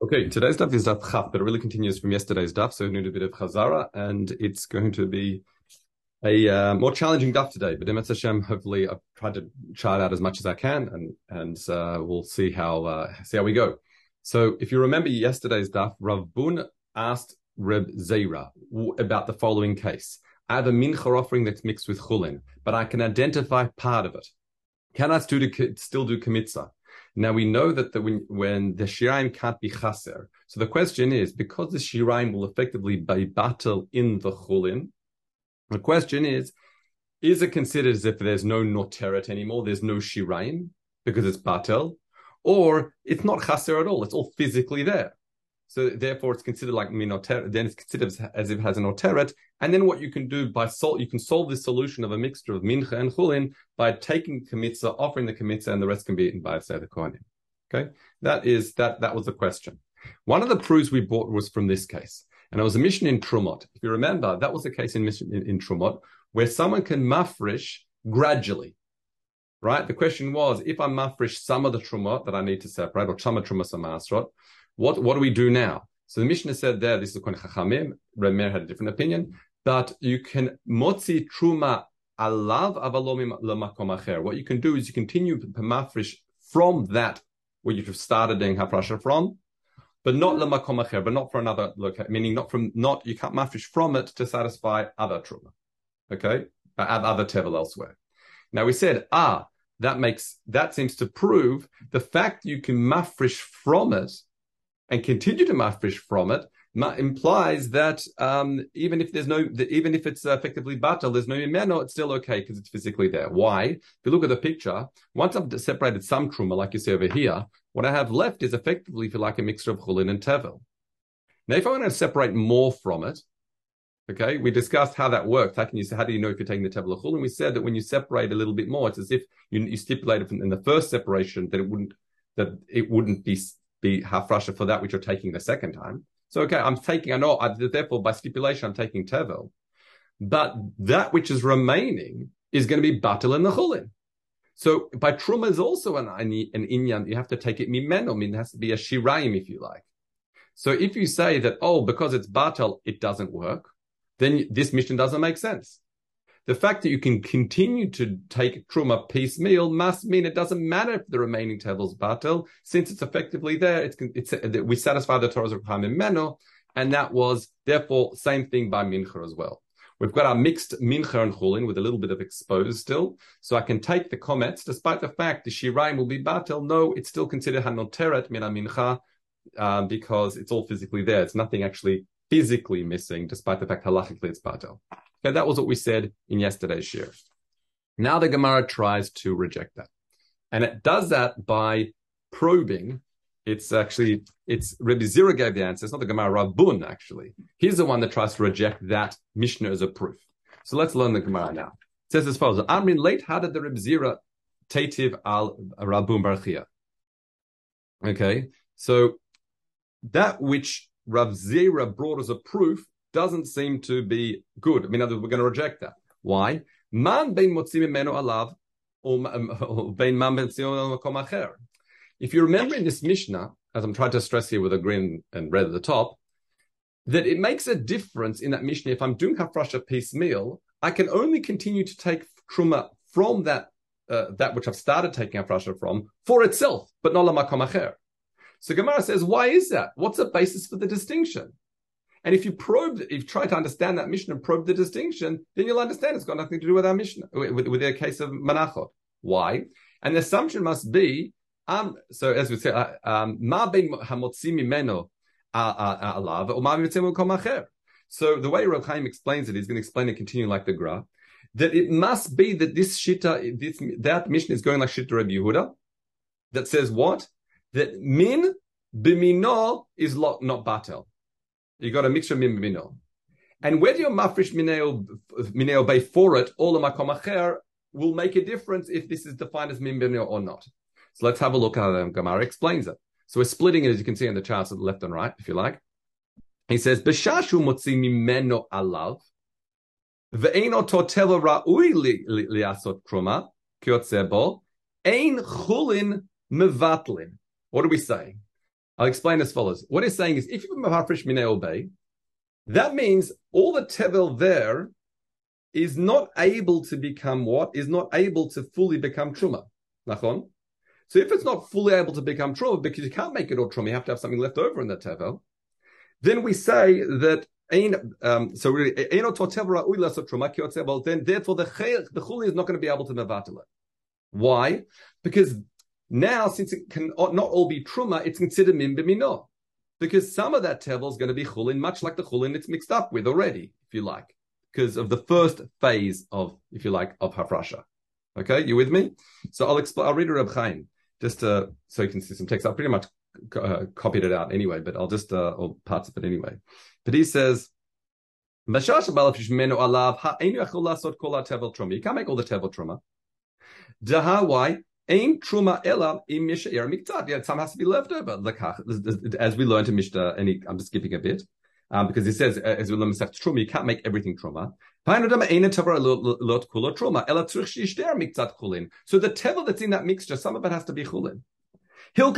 Okay, today's daf is daf chaf, but it really continues from yesterday's daf, so we need a bit of chazara, and it's going to be a uh, more challenging daf today. But Emet Hashem, hopefully, I've tried to chart out as much as I can, and and uh, we'll see how uh, see how we go. So, if you remember yesterday's daf, Rav Bun asked Reb Zera about the following case: I have a mincha offering that's mixed with chulin, but I can identify part of it. Can I still do, still do kmitza? Now we know that the, when, when the shiraim can't be chaser, so the question is because the shiraim will effectively be batel in the chulin. The question is, is it considered as if there's no noteret anymore? There's no shiraim because it's batel, or it's not chaser at all. It's all physically there. So therefore, it's considered like minoter. Then it's considered as if it has an oteret. And then what you can do by sol, you can solve this solution of a mixture of mincha and chulin by taking kmitza, offering the kmitza, and the rest can be eaten by a the kohanim. Okay, that is that. That was the question. One of the proofs we bought was from this case, and it was a Mishnah in Trumot. If you remember, that was the case in Mishnah in, in Trumot where someone can mafresh gradually. Right. The question was, if I mafresh some of the trumot that I need to separate, or of trumot samasrot, what, what do we do now? So the Mishnah said there, this is Kon Chachamim, Remer had a different opinion, that you can motzi truma alav avalomim lemakom acher. What you can do is you continue mafresh from that where you've started doing hafrasha from, but not lemakom acher, but not for another look, meaning not from not you can't mafresh from it to satisfy other truma, okay, other tevel elsewhere. Now we said ah that makes that seems to prove the fact you can mafresh from it and continue to mafresh from it implies that um, even if there's no, even if it's effectively battle, there's no imeno, it's still okay because it's physically there. Why? If you look at the picture, once I've separated some truma, like you see over here, what I have left is effectively, if you like, a mixture of chulin and tevel. Now, if I want to separate more from it, okay, we discussed how that works. How can you how do you know if you're taking the tevel or chulin? We said that when you separate a little bit more, it's as if you, you stipulated in the first separation that it wouldn't that it wouldn't be be hafrasha for that which you're taking the second time. So okay, I'm taking, I know, I, therefore by stipulation I'm taking tevel, but that which is remaining is going to be batil in the chulin. So by truma is also an an, an inyan. You have to take it mimeno. It has to be a shiraim if you like. So if you say that oh because it's batal it doesn't work, then this Mishnah doesn't make sense. The fact that you can continue to take truma piecemeal must mean it doesn't matter if the remaining tables batel, since it's effectively there. It's, it's we satisfy the Torah's requirement meno, and that was therefore same thing by mincha as well. We've got our mixed mincha and chulin with a little bit of exposed still, so I can take the comments despite the fact the shiraim will be batel. No, it's still considered hanoteret min mincha um, because it's all physically there. It's nothing actually physically missing, despite the fact halachically it's batel. Okay, that was what we said in yesterday's shir. Now the Gemara tries to reject that. And it does that by probing. It's actually, it's Rebbe Zira gave the answer. It's not the Gemara Rabun, actually. He's the one that tries to reject that Mishnah as a proof. So let's learn the Gemara now. It says as follows, Amrin late, did the Rebbe Zira tativ al Rabun Barchia? Okay, so that which Rav Zira brought as a proof doesn't seem to be good. I mean, we're going to reject that. Why? Man alav, bein man ben. If you remember in this Mishnah, as I'm trying to stress here with a green and red at the top, that it makes a difference in that Mishnah. If I'm doing hafrasha piecemeal, I can only continue to take truma from that uh, that which I've started taking hafrasha from for itself, but not lamakom acher. So Gemara says, why is that? What's the basis for the distinction? And if you probe, if you try to understand that Mishnah and probe the distinction, then you'll understand it's got nothing to do with our Mishnah, with, with their case of Menachot. Why? And the assumption must be, um, so as we say, uh, um, ma ben hamotzi mimeno alav or ma acher. So the way Rav Chaim explains it, he's going to explain it continuing like the Gra, that it must be that this shita, this, that Mishnah is going like shita Rabbi Yehuda, that says what? That min bimino is not batel. You got a mixture of min. And whether you're mafresh mineo bay for it, all the makomacher will make a difference if this is defined as min or not. So let's have a look how the Gemara explains it. So we're splitting it as you can see in the charts at left and right, if you like. He says, "B'shashu motzi mimeno alav, ve'eno toteva ra'ui liasot kruma kiotzebo, ein chulin mevatlin." What are we saying? I'll explain as follows. What he's saying is, if you mafresh minei bay, that means all the tevel there is not able to become what? Is not able to fully become truma. Nachon? So if it's not fully able to become truma, because you can't make it all truma, you have to have something left over in the tevel, then we say that um, so really, then therefore the chuli is not going to be able to mevatel it. Why? Because now, since it can not all be truma, it's considered min b'mino. Because some of that tevel is going to be chulin, much like the chulin it's mixed up with already, if you like, because of the first phase of, if you like, of hafrasha. Okay, you with me? So I'll explain. I'll read a Reb Chaim just uh, so you can see some text. I pretty much uh, copied it out anyway, but I'll just uh, or parts of it anyway. But he says. You can't make all the tevel truma. Daha why? Ain truma ela im mishair miktzad. Yeah, some has to be left over. As we learned in Mishnah, and I'm just skipping a bit. Um, because he says, as we learn in truma, you can't make everything truma. So the tevel that's in that mixture, some of it has to be chulin. So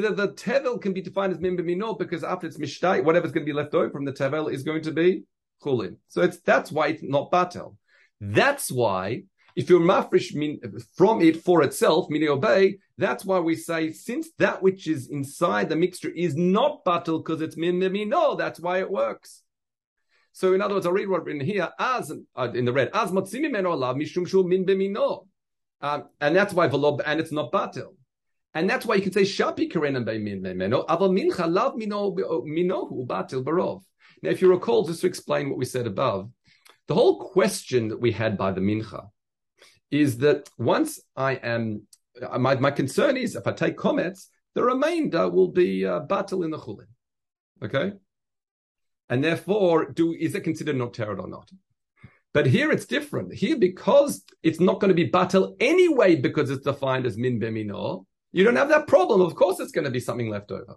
that the tevel can be defined as min bemino because after it's mishtai, whatever's going to be left over from the tevel is going to be chulin. So it's that's why it's not batel. That's why if you're mafresh from it for itself, meaning obey, that's why we say since that which is inside the mixture is not batel because it's min no, that's why it works. So in other words, I'll read what in here as uh, in the red as motzimi men olav mishum shul min b'mino, um, and that's why velob and it's not batel. And that's why you can say shapi karen and min b'mino aval mincha lav mino minohu batel barov. Now, if you recall, just to explain what we said above, the whole question that we had by the mincha is that once I am, my, my concern is if I take comments, the remainder will be uh, batel in the chulin. Okay? And therefore, do is it considered not terror or not? But here it's different. Here, because it's not going to be batel anyway, because it's defined as min bemino, you don't have that problem. Of course, it's going to be something left over.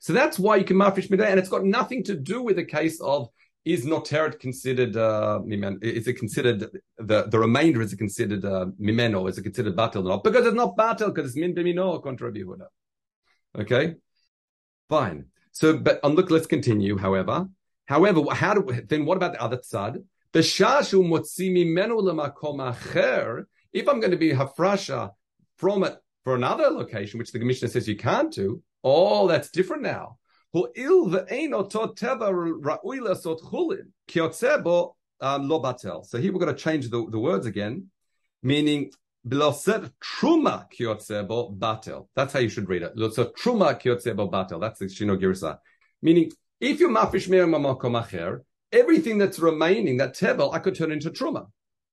So that's why you can mafish midday, and it's got nothing to do with the case of is noteret considered uh, is it considered the the remainder is it considered uh, mimeno is it considered batel not because it's not batel because it's min bimino contra bihuda okay? Fine. So but and look let's continue however. However how do then what about the other side? The shashu motzi mimeno lemakom acher if I'm going to be hafrasha from it for another location which the commissioner says you can't do oh that's different now Um, so here we're going to change the, the words again, meaning truma batel. That's how you should read it. Truma batel. That's the shino girsa. Meaning, if you mafish macher, everything that's remaining, that tevel, I could turn into truma.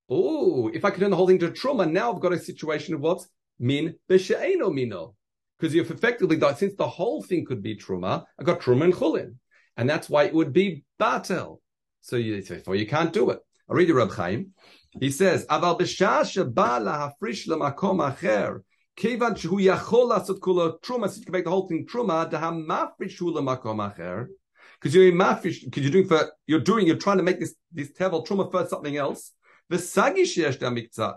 Oh, if I could turn the whole thing to truma, now I've got a situation of what's min b'she'eno mino. Because you've effectively since the whole thing could be truma, I got truma and chulin. And that's why it would be batel. So you, therefore you can't do it. I'll read you Reb Chaim. He says, Aval b'shah sheba lahafrish lemakom acher, kevan shehu yachol lasot kula truma, so you can make the whole thing truma, daham mafrish hu lemakom acher, because you're mafrish, because you're doing for, you're doing, you're trying to make this, this tevel truma for something else, וסגי שיש לה מקצת,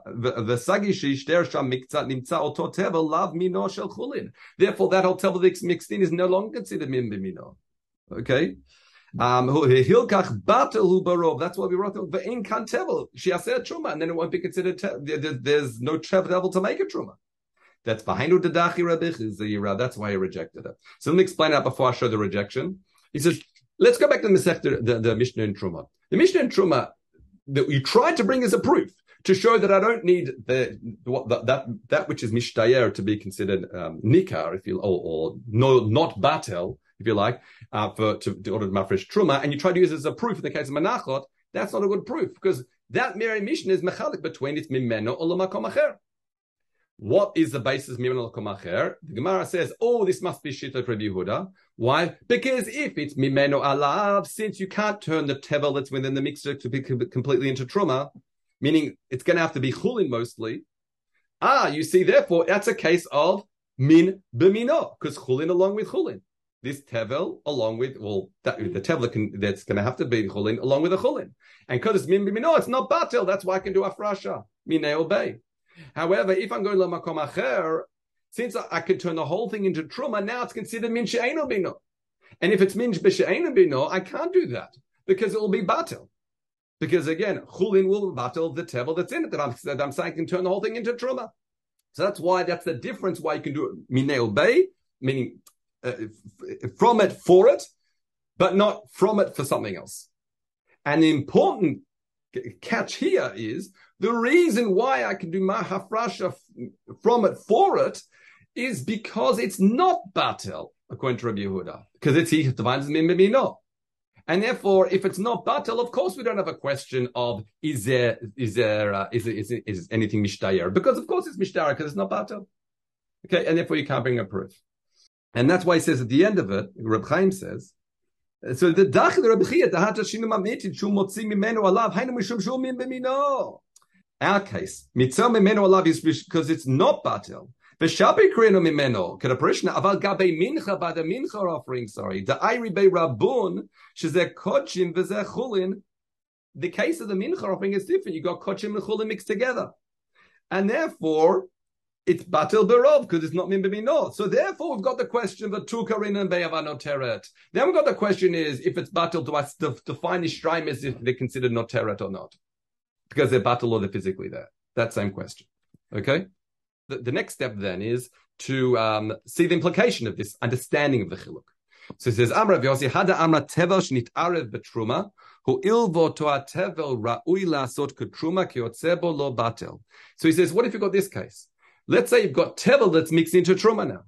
וסגי שישתר שם מקצת נמצא אותו תבל לאו מינו של חולין. Therefore that whole table that's mixed in is no longer considered min b'mino. Okay? Um, hilkach batel hu barov. That's why we wrote the in kan tevel. She has said truma, and then it won't be considered. There's no tevel to make a truma. That's behind the dachi rabich is the That's why he rejected it. So let me explain that before I show the rejection. He says, let's go back to the Masechta, the, the Mishnah in Truma. The Mishnah in Truma that you tried to bring as a proof to show that I don't need the, the that that which is mishtayer to be considered um, nikar, if you or, or no not batel, if you like, uh, for to, to order mafresh truma, and you try to use it as a proof in the case of Menachot. That's not a good proof because that Mary Mishnah is mechalik between its mimeno or lamakom. What is the basis mimeno acher? The Gemara says, "Oh, this must be shita Rabbi Yehuda." Why? Because if it's mimeno alav, since you can't turn the tevel that's within the mixture to be completely into truma, meaning it's going to have to be chulin mostly. Ah, you see, therefore, that's a case of min b'mino, because chulin along with chulin. This tevel along with, well, that, the tevel can, that's going to have to be chulin along with the chulin. And because it's min b'mino, it's not batil. That's why I can do afrasha. Mine obey. However, if I'm going to acher, Since I, I could turn the whole thing into truma, now it's considered min she'eno bino. And if it's min b'she'eno bino, I can't do that because it will be batil. Because again, chulin will battle the tevel that's in it that I'm, that I'm saying can turn the whole thing into truma. So that's why that's the difference why you can do it mineo bay, meaning uh, from it for it, but not from it for something else. And the important catch here is the reason why I can do mahafrasha from it for it is because it's not batel, according to Rabbi Yehuda, because it's he divines me no. And therefore, if it's not batel, of course we don't have a question of is there is there uh, is, is, is anything mishtayer because of course it's mishtayer because it's not batel. Okay, and therefore you can't bring a proof. And that's why he says at the end of it, Reb Chaim says, so the dach the Reb Chia the hata shinu mamitin shu motzi mimenu alav hainu mishum shu min. Our case, mitzah mimenu alav is because it's not batel. V'shabi krinu mimeno kedaprishna aval gabe mincha bada mincha offering. Sorry, the iri be rabun shezeh kochim v'zeh chulin. The case of the mincha offering is different. You got kochim and chulin mixed together, and therefore it's batil berov because it's not min So therefore, we've got the question of tukarin and beyavano teret. Then we've got the question is if it's to us to define the shrine as if they're considered not teret or not, because they're batil or they're physically there. That same question. Okay. The, the next step then is to um, see the implication of this understanding of the chiluk. So it says, Amra v'yosi hada amra tevel shnit arev betruma, hu ilvo toa tevel ra'ui la'asot ketruma ki lo batel. So he says, what if you've got this case? Let's say you've got tevel that's mixed into truma now.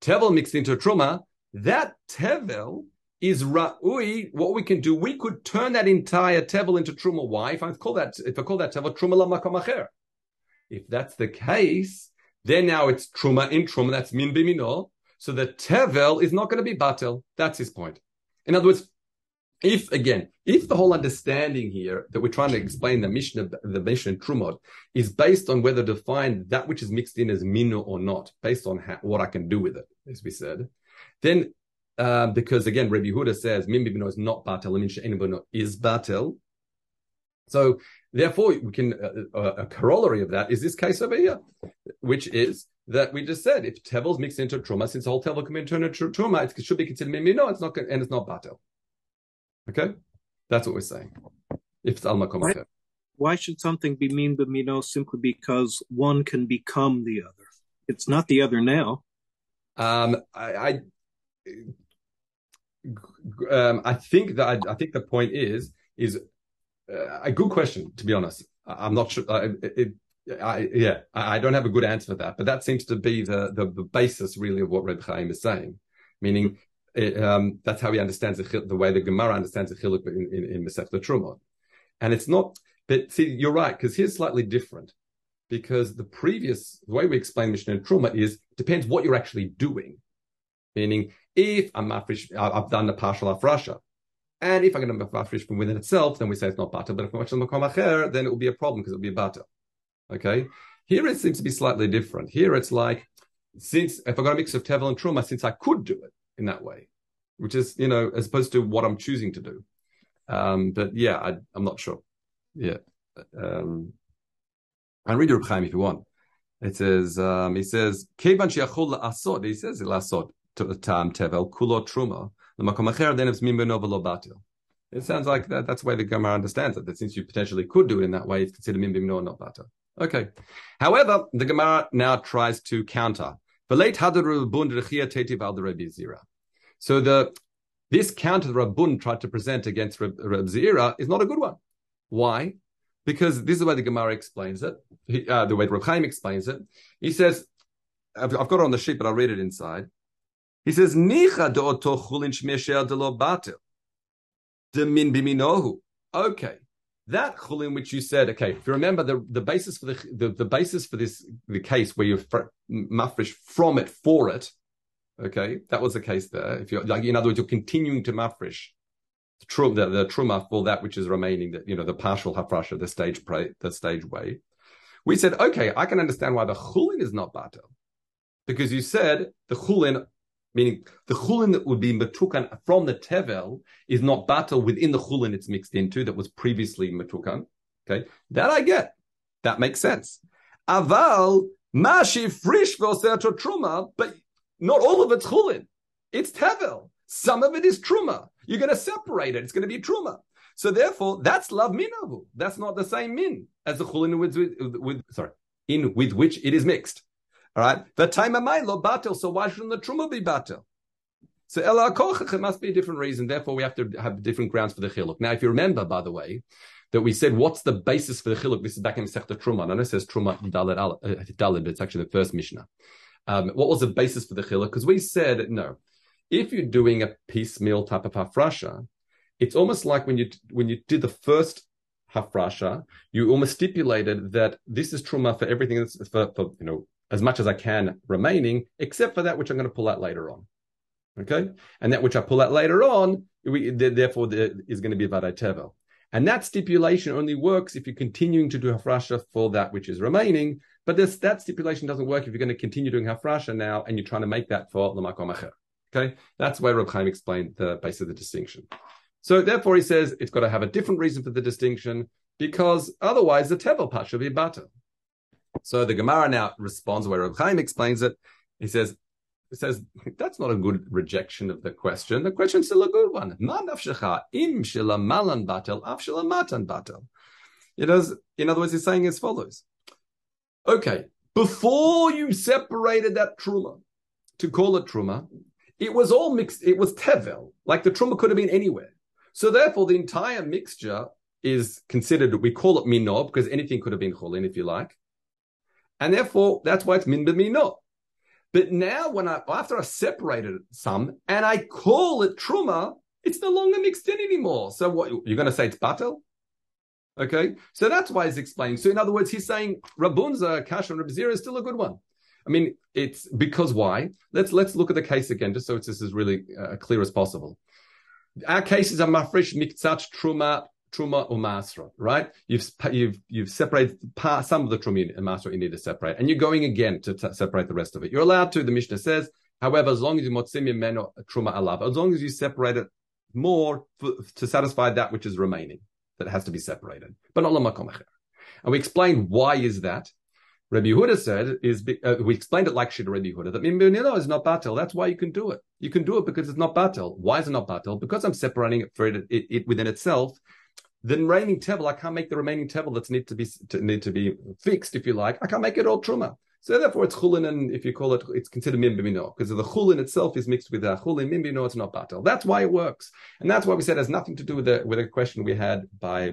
Tevel mixed into truma. That tevel is ra'ui. What we can do, we could turn that entire tevel into truma. Why? If I call that, if I call that tevel truma la If that's the case, then now it's truma in truma. That's min bimino. So the tevel is not going to be batel. That's his point. In other words, if again, if the whole understanding here that we're trying to explain the Mishnah of the Mishnah Trumot is based on whether to find that which is mixed in as mino or not, based on how, what I can do with it, as we said, then uh, because again, Rabbi Huda says min bino is not batel, min she'enu is batel. So therefore, we can uh, uh, a corollary of that is this case over here, which is that we just said if tevel's mixed into truma, since the whole tevel can be turned into truma, it should be considered min bino. It's not, and it's not batel. Okay, that's what we're saying. If it's al why, why should something be mean b'mino simply because one can become the other? It's not the other now. Um, I, I, um, I think that I, I, think the point is is uh, a good question. To be honest, I, am not sure. Uh, it, I, yeah, I, don't have a good answer for that, but that seems to be the, the, the basis really of what Reb Chaim is saying. Meaning, it, um, that's how he understands the, the way the Gemara understands the chiluk in, in, in Masech Trumot. And it's not, but see, you're right, because here's slightly different. Because the previous, the way we explain Mishnah and Truma is, depends what you're actually doing. Meaning, if I'm mafresh, I've done the partial afrasha, and if I'm going to mafresh from within itself, then we say it's not bata. But if I'm makom then it will be a problem because it will be a bata. Okay. Here it seems to be slightly different. Here it's like, since if I got a mix of tevel and truma, since I could do it, in that way, which is, you know, as opposed to what I'm choosing to do. Um, but yeah, I, am not sure. Yeah. Um, I'll read your Chaim if you want. It says, um, he says, Kevan he says, la'asod, tam tevel, kulo truma. It sounds like that, that's the way the Gemara understands it, that since you potentially could do it in that way, it's considered mimbim not batil. Okay. However, the Gemara now tries to counter so the this counter the Rabbun tried to present against Rab Zira is not a good one. Why? Because this is the way the Gemara explains it, he, uh, the way Reb Chaim explains it. He says, I've, I've, got it on the sheet, but I'll read it inside. He says, Nicha do chulin shmeshel de lo batil. De min biminohu. Okay that chulin which you said, okay, if you remember the, the basis for the, the, the basis for this the case where you're mafresh from it for it, okay, that was the case there. If you're like in other words, you're continuing to mafresh the, trum, the, the truma for that which is remaining, that you know, the partial hafrasha, the stage the stage way. We said, okay, I can understand why the chulin is not batel. Because you said the chulin meaning the chulin that would be matukan from the tevel is not batel within the chulin it's mixed into that was previously matukan. Okay, that I get. That makes sense. Aval Mashi frish truma, but not all of it's chulin. It's tevel. Some of it is truma. You're going to separate it. It's going to be truma. So therefore, that's love minavu. That's not the same min as the chulin with, with, with sorry, in with which it is mixed. All right. The time of lo batil. So why shouldn't the truma be batil? So ela it must be a different reason. Therefore, we have to have different grounds for the chiluk. Now, if you remember, by the way, that we said what's the basis for the chiluk? This is back in the Sechta Truma. I know it says Truma Dalit, uh, but it's actually the first Mishnah. Um, what was the basis for the chiluk? Because we said no. If you're doing a piecemeal type of hafrasha, it's almost like when you when you did the first hafrasha, you almost stipulated that this is truma for everything that's for, for you know as much as I can remaining, except for that which I'm going to pull out later on. Okay, and that which I pull out later on, we, therefore, there is going to be vaday tevel. And that stipulation only works if you're continuing to do hafrasha for that which is remaining. But this, that stipulation doesn't work if you're going to continue doing hafrasha now and you're trying to make that for lamakom acher. Okay, that's why Reb Chaim explained the base of the distinction. So therefore, he says it's got to have a different reason for the distinction because otherwise the tevel part should be bata. So the Gemara now responds where Reb Chaim explains it. He says, he says that's not a good rejection of the question. The question's still a good one. im malan batel af matan batel. It does. In other words, he's saying as follows. Okay, before you separated that truma to call it truma, it was all mixed. It was tevel, like the truma could have been anywhere. So therefore, the entire mixture is considered. We call it minob because anything could have been cholin, if you like, and therefore that's why it's min b'minob. But now, when I after I separated some and I call it truma, it's no longer mixed in anymore. So what you're going to say it's batel? Okay, so that's why he's explaining. So in other words, he's saying Rabunza, Kash, and Rabzira is still a good one. I mean, it's because why? Let's let's look at the case again, just so it's this is really uh, clear as possible. Our cases are mafresh miktzat truma truma or masra, right? You've you've you've separated some of the truma and masra you need to separate, and you're going again to t- separate the rest of it. You're allowed to. The Mishnah says, however, as long as you motzim meno truma alav, as long as you separate it more for, to satisfy that which is remaining, that has to be separated, but not lamakom And we explain why is that. Rabbi Yehuda said is uh, we explained it like Shida Rabbi Yehuda that Mimbunilo is not batel. That's why you can do it. You can do it because it's not batel. Why is it not batel? Because I'm separating it, it, it within itself. The remaining tevel, I can't make the remaining tevel that's need to be to, need to be fixed, if you like. I can't make it all truma. So therefore, it's chulin, and if you call it, it's considered mimbimino because the chulin itself is mixed with the chulin. Mimbimino, it's not batel. That's why it works, and that's why we said it has nothing to do with the with a question we had by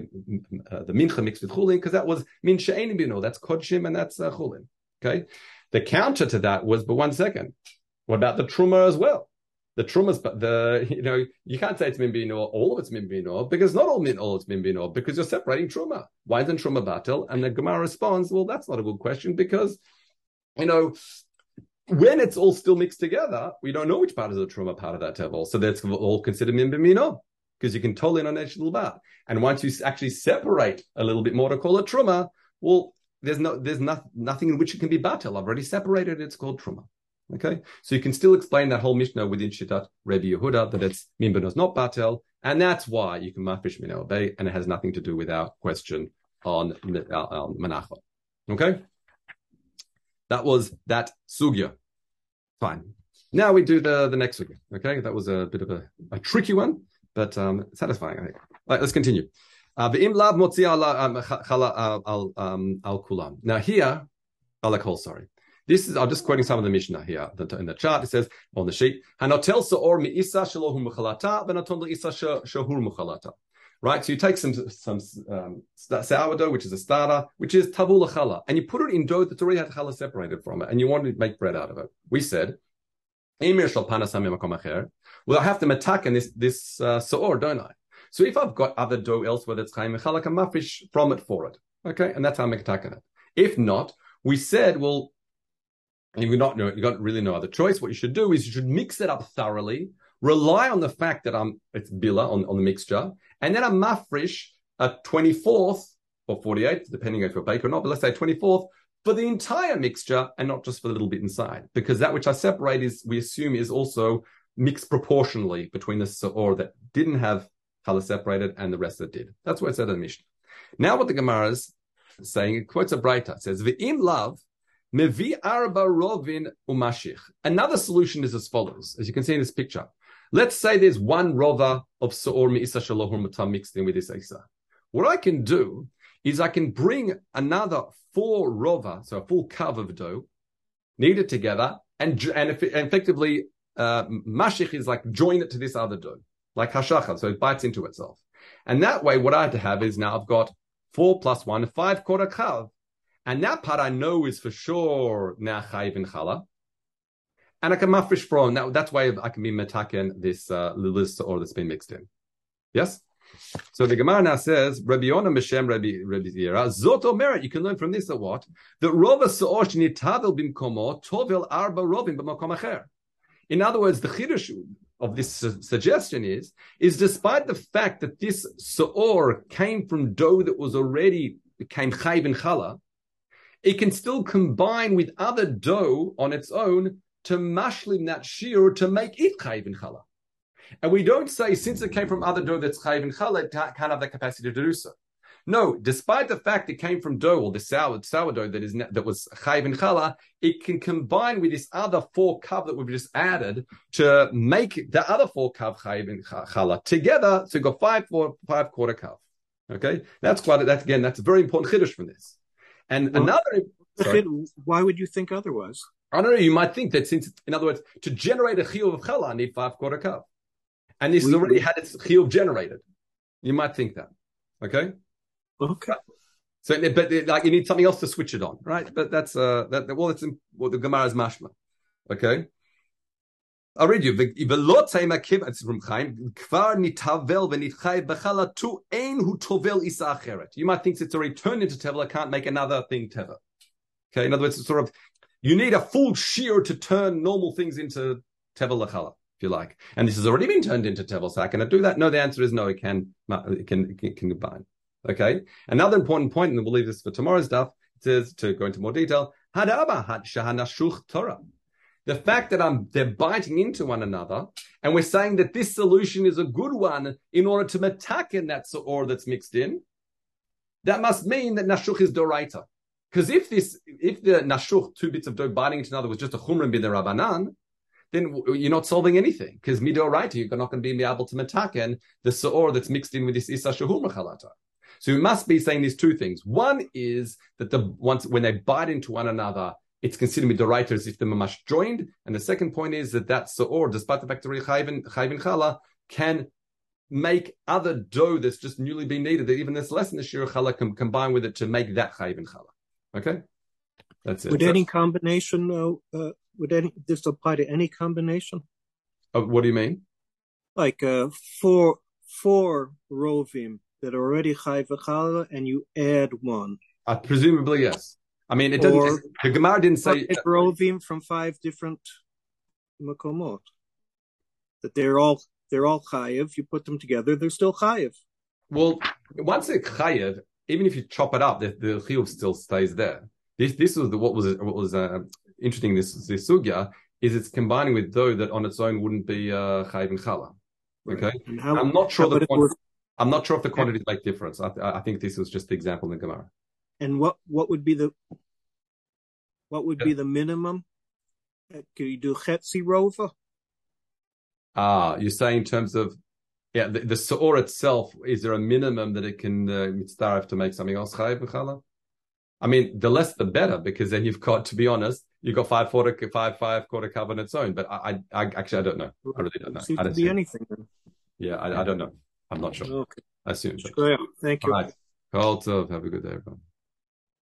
uh, the mincha mixed with chulin because that was min she'ein bino. That's kodshim and that's uh, chulin. Okay, the counter to that was, but one second, what about the truma as well? The trumas, the you know you can't say it's mimbino, all of it's mimbino, because not all all it's mimbino, because you're separating truma. Why isn't truma batel? And the Gemara responds, well, that's not a good question because you know, when it's all still mixed together, we don't know which part is the truma part of that tevel. So that's all considered mimbimino because you can totally on each little bar. And once you actually separate a little bit more to call it truma, well, there's no, there's not, nothing in which it can be batel. I've already separated it. It's called truma. Okay, so you can still explain that whole Mishnah within Shittat Rabbi Yehuda that it's is not batel, and that's why you can mafish min obey, and it has nothing to do with our question on, Menachot. Okay. That was that sugya. Fine. Now we do the, the next sugya. Okay, that was a bit of a, a tricky one, but um, satisfying, I think. All right, let's continue. Uh, um, um, al kulam. Now here, alakol, sorry. This is, I'm just quoting some of the Mishnah here in the chart. It says on the sheet, Hanotel sa'or mi'isa shalohu muchalata, v'naton isa shahur muchalata right? So you take some some um, sourdough, which is a starter, which is tabula challah, and you put it in dough that's already had challah separated from it, and you want to make bread out of it. We said, well, I have to matakan this this uh, saor, don't I? So if I've got other dough elsewhere that's chaim challah, I'm mafish from it for it. Okay, and that's how I make it. If not, we said, well, you've not no, you got really no other choice. What you should do is you should mix it up thoroughly rely on the fact that I'm it's bila on, on the mixture, and then I'm mafrish a 24th or 48th, depending if you're a baker or not, but let's say 24th for the entire mixture and not just for the little bit inside. Because that which I separate is, we assume, is also mixed proportionally between the Sa'or that didn't have color separated and the rest that did. That's what it said in the Mishnah. Now what the Gemara is saying, it quotes a Breita. It says, V'im love, Mevi arba rovin umashich. Another solution is as follows, as you can see in this picture. Let's say there's one rova of Sa'or Mi'isa Shalom Matam mixed in with this Isa. What I can do is I can bring another four rova, so a full cup of dough, knead it together, and, and, effectively, uh, mashich is like join it to this other dough, like hashachar, so it bites into itself. And that way, what I have to have is now I've got four plus one, five quarter kav. And that part I know is for sure now chayiv in chala and I can mafresh from that. That's why I can be metaken this uh, lilis or that's been mixed in. Yes. So the Gemara now says, Rabbi Yonah Meshem Rabbi Rabbi Zira, Zot merit. You can learn from this that what that Rova Saor Shnitavel Bimkomo Tovel Arba Rovim B'Makom Acher. In other words, the chiddush of this su- suggestion is is despite the fact that this Saor came from dough that was already became chayv and chala, it can still combine with other dough on its own to mashlim that shir to make it chayiv in challah. And we don't say since it came from other dough that's chayiv in challah, it can't have the capacity to do so. No, despite the fact it came from dough or the sour sourdough that is that was chayiv in challah, it can combine with this other four kav that we've just added to make the other four kav chayiv in challah together. So you got five four five quarter kav. Okay, that's quite that again. That's a very important chiddush from this. And well, another. Sorry. Why would you think otherwise? I don't know. You might think that since, in other words, to generate a chiyuv of challah, I need five quarter cup, and this has already had its chiyuv generated. You might think that. Okay. Okay. So, but like you need something else to switch it on, right? But that's uh, that well, it's well, the Gemara's mashma. Okay. I'll read you. It's from Chaim. Nitavel v'nitchay b'chala tu ein hu tovel isa acheret. You might think it's already turned into tevel. I can't make another thing tevel. Okay. In other words, it's sort of you need a full shear to turn normal things into tevel lachala, if you like. And this has already been turned into tevel. So can it do that? No, the answer is no. It can. It can. It can combine. Okay. Another important point, and we'll leave this for tomorrow's stuff. It says to go into more detail. Hadaba had shahanashuch Torah. The fact that I'm they're biting into one another, and we're saying that this solution is a good one in order to metakin that or that's mixed in, that must mean that nashuch is doraita. Because if this, if the nashuch, two bits of dough biting into another, was just a chumrim bin the rabbanan, then you're not solving anything. Because midoraita, you're not going to be able to metaken the saor that's mixed in with this isa shahum chalata. So we must be saying these two things. One is that the once when they bite into one another, it's considered the writers if they're mamash joined. And the second point is that that saor, despite the fact that chayvin chala, can make other dough that's just newly been kneaded, that even this less than the shir chala, can combine with it to make that chayvin chala. Okay, that's it. Would any combination, uh, uh, would any this apply to any combination? Uh, what do you mean? Like uh, four four rovim that are already chayv v'chala, and you add one. Uh, presumably, yes. I mean, it doesn't. the Gemara didn't say rovim from five different makomot. That they're all they're all chayiv. You put them together, they're still chayiv. Well, once they're chayiv, even if you chop it up, the, the chiyuv still stays there. This this was the, what was what was uh, interesting. This this sugya is it's combining with dough that on its own wouldn't be uh, chayiv and chala. Okay, right. how, I'm not sure the quantity, I'm not sure if the quantities make difference. I, I think this was just the example in the Gemara. And what what would be the what would be the minimum? Could you do chetzi rova? Ah, you're saying in terms of yeah, the, the Sa'or itself, is there a minimum that it can uh, to make something else chayiv b'chala? I mean, the less the better, because then you've got, to be honest, you've got five quarter, five, five quarter cover on its own. But I, I, I actually, I don't know. I really don't know. Seems I don't to be anything. Then. Yeah, I, I, don't know. I'm not sure. Okay. I assume. But... Thank you. All right. Have a good day, everyone.